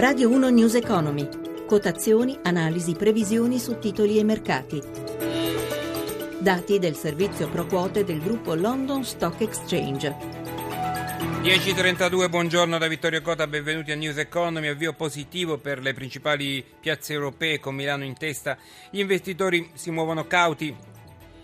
Radio 1 News Economy. Quotazioni, analisi, previsioni su titoli e mercati. Dati del servizio pro quote del gruppo London Stock Exchange. 10.32, buongiorno da Vittorio Cota, benvenuti a News Economy, avvio positivo per le principali piazze europee con Milano in testa. Gli investitori si muovono cauti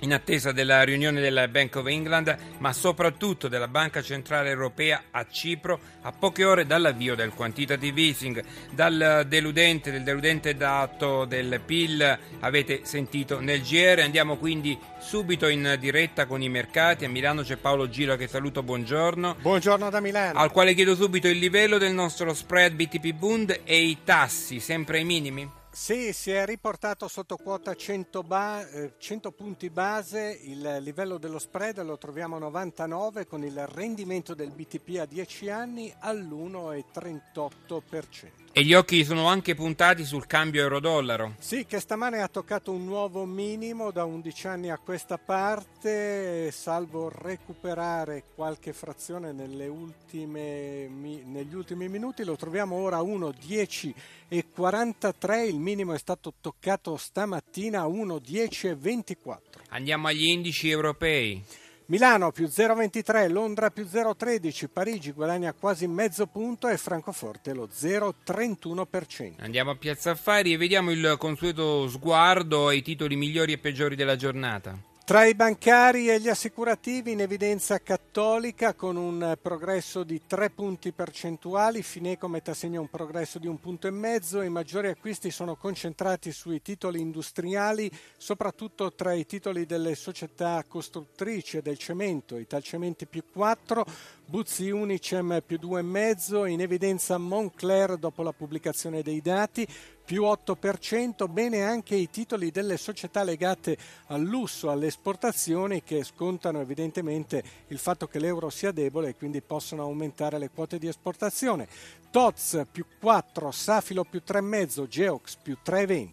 in attesa della riunione del Bank of England, ma soprattutto della Banca Centrale Europea a Cipro, a poche ore dall'avvio del quantitative easing, dal deludente, del deludente dato del PIL avete sentito nel GR. Andiamo quindi subito in diretta con i mercati. A Milano c'è Paolo Giro che saluto, buongiorno. Buongiorno da Milano. Al quale chiedo subito il livello del nostro spread BTP Bund e i tassi, sempre ai minimi? Sì, si è riportato sotto quota 100, ba- 100, punti base, il livello dello spread lo troviamo a 99 con il rendimento del BTP a 10 anni all'1,38%. E gli occhi sono anche puntati sul cambio euro-dollaro. Sì, che stamane ha toccato un nuovo minimo da 11 anni a questa parte, salvo recuperare qualche frazione ultime, negli ultimi minuti. Lo troviamo ora a 1,10,43, il minimo è stato toccato stamattina a 1,10,24. Andiamo agli indici europei. Milano più 0,23, Londra più 0,13, Parigi guadagna quasi mezzo punto e Francoforte lo 0,31%. Andiamo a Piazza Affari e vediamo il consueto sguardo ai titoli migliori e peggiori della giornata. Tra i bancari e gli assicurativi in evidenza cattolica con un progresso di 3 punti percentuali, Fineco a segno un progresso di un punto e mezzo, i maggiori acquisti sono concentrati sui titoli industriali, soprattutto tra i titoli delle società costruttrici del cemento, Italcementi più 4, Buzzi Unicem più 2,5, in evidenza Moncler dopo la pubblicazione dei dati, più 8%, bene anche i titoli delle società legate al lusso, alle esportazioni che scontano evidentemente il fatto che l'euro sia debole e quindi possono aumentare le quote di esportazione. TOTS più 4, Safilo più 3,5, Geox più 3,20.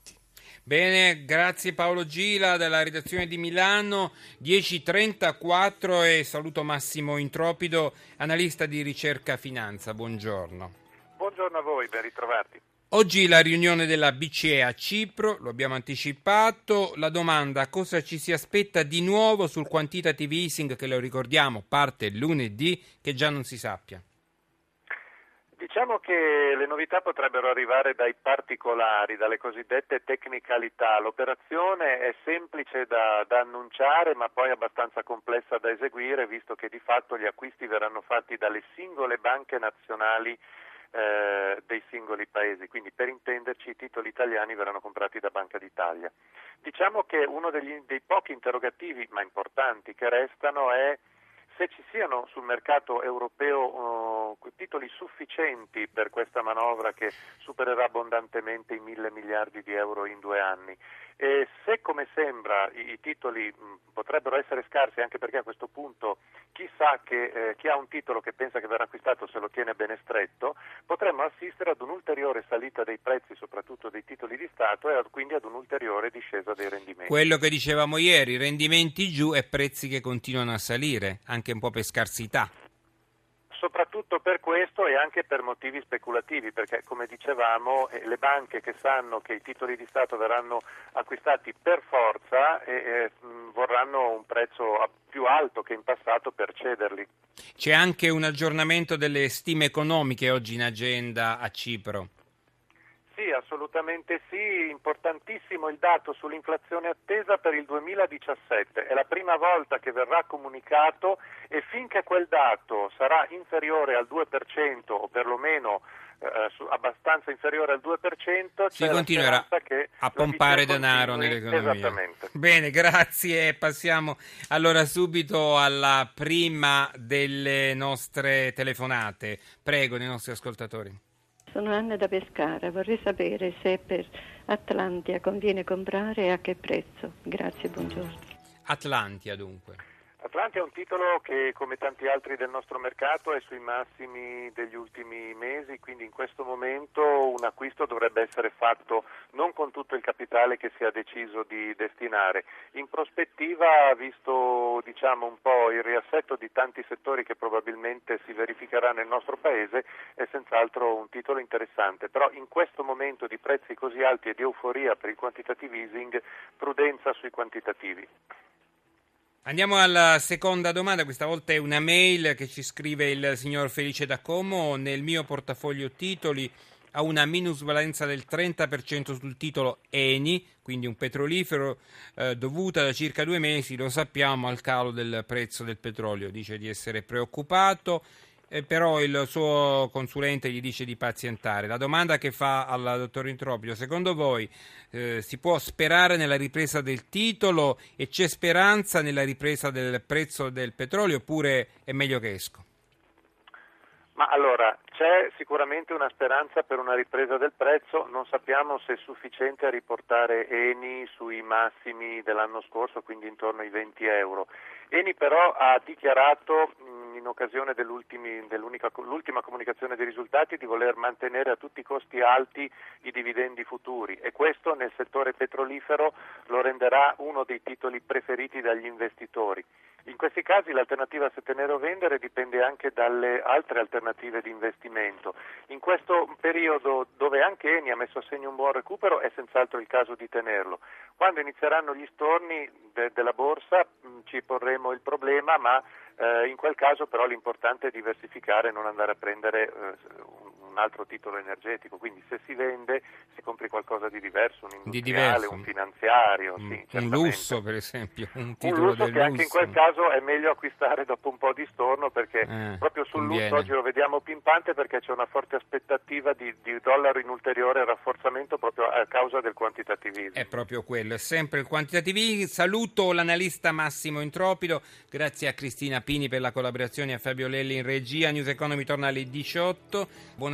Bene, grazie Paolo Gila della redazione di Milano, 10.34 e saluto Massimo Intropido, analista di ricerca finanza, buongiorno. Buongiorno a voi, ben ritrovati. Oggi la riunione della BCE a Cipro, lo abbiamo anticipato, la domanda cosa ci si aspetta di nuovo sul quantitative easing che lo ricordiamo parte lunedì che già non si sappia. Diciamo che le novità potrebbero arrivare dai particolari, dalle cosiddette tecnicalità. L'operazione è semplice da, da, annunciare ma poi abbastanza complessa da eseguire visto che di fatto gli acquisti verranno fatti dalle singole banche nazionali eh, dei singoli paesi, quindi per intenderci i titoli italiani verranno comprati da Banca d'Italia. Diciamo che uno degli, dei pochi interrogativi, ma importanti, che restano è se ci siano sul mercato europeo uh, titoli sufficienti per questa manovra che supererà abbondantemente i mille miliardi di euro in due anni. E se come sembra i, titoli mh, potrebbero essere scarsi, anche perché a questo punto chi sa che eh, chi ha un titolo che pensa che verrà acquistato se lo tiene bene stretto, potremmo assistere ad un'ulteriore salita dei prezzi, soprattutto dei titoli di Stato, e quindi ad un'ulteriore discesa dei rendimenti. Quello che dicevamo ieri, rendimenti giù e prezzi che continuano a salire, anche un po' per scarsità soprattutto per questo e anche per motivi speculativi, perché come dicevamo eh, le banche che sanno che i titoli di Stato verranno acquistati per forza eh, eh, vorranno un prezzo più alto che in passato per cederli. C'è anche un aggiornamento delle stime economiche oggi in agenda a Cipro. Assolutamente sì, importantissimo il dato sull'inflazione attesa per il 2017, è la prima volta che verrà comunicato e finché quel dato sarà inferiore al 2% o perlomeno eh, abbastanza inferiore al 2%, si continuerà a pompare denaro nell'economia. Esattamente. Bene, grazie. Passiamo allora subito alla prima delle nostre telefonate. Prego, dei nostri ascoltatori. Sono Anna da Pescara, vorrei sapere se per Atlantia conviene comprare e a che prezzo. Grazie, buongiorno. Atlantia dunque. Atlanti è un titolo che, come tanti altri del nostro mercato, è sui massimi degli ultimi mesi, quindi in questo momento un acquisto dovrebbe essere fatto non con tutto il capitale che si è deciso di destinare. In prospettiva, visto diciamo, un po' il riassetto di tanti settori che probabilmente si verificherà nel nostro Paese, è senz'altro un titolo interessante. Però in questo momento di prezzi così alti e di euforia per il quantitative easing, prudenza sui quantitativi. Andiamo alla seconda domanda, questa volta è una mail che ci scrive il signor Felice da Como. Nel mio portafoglio titoli ha una minusvalenza del 30% sul titolo Eni, quindi un petrolifero, eh, dovuta da circa due mesi, lo sappiamo, al calo del prezzo del petrolio. Dice di essere preoccupato eh, però il suo consulente gli dice di pazientare. La domanda che fa al dottor Intropio, secondo voi eh, si può sperare nella ripresa del titolo e c'è speranza nella ripresa del prezzo del petrolio oppure è meglio che esco? Ma allora, c'è sicuramente una speranza per una ripresa del prezzo, non sappiamo se è sufficiente a riportare Eni sui massimi dell'anno scorso, quindi intorno ai 20 euro. Eni però ha dichiarato in occasione dell'ultima comunicazione dei risultati di voler mantenere a tutti i costi alti i dividendi futuri e questo nel settore petrolifero lo renderà uno dei titoli preferiti dagli investitori. In questi casi l'alternativa se tenere o vendere dipende anche dalle altre alternative di investimento. In questo periodo dove anche Eni ha messo a segno un buon recupero è senz'altro il caso di tenerlo. Quando inizieranno gli storni de- della borsa mh, ci porremo il problema, ma eh, in quel caso però l'importante è diversificare e non andare a prendere eh, un altro titolo energetico, quindi se si vende si compri qualcosa di diverso, un industriale, di un finanziario, mm, sì, un lusso per esempio, un titolo un lusso che lusso. anche in quel caso è meglio acquistare dopo un po' di storno perché eh, proprio sul conviene. lusso oggi lo vediamo pimpante perché c'è una forte aspettativa di, di dollaro in ulteriore rafforzamento proprio a causa del quantitativismo. È proprio quello, è sempre il quantitativismo. Saluto l'analista Massimo Intropido, grazie a Cristina Pini per la collaborazione a Fabio Lelli in regia. News Economy torna alle 18. Buon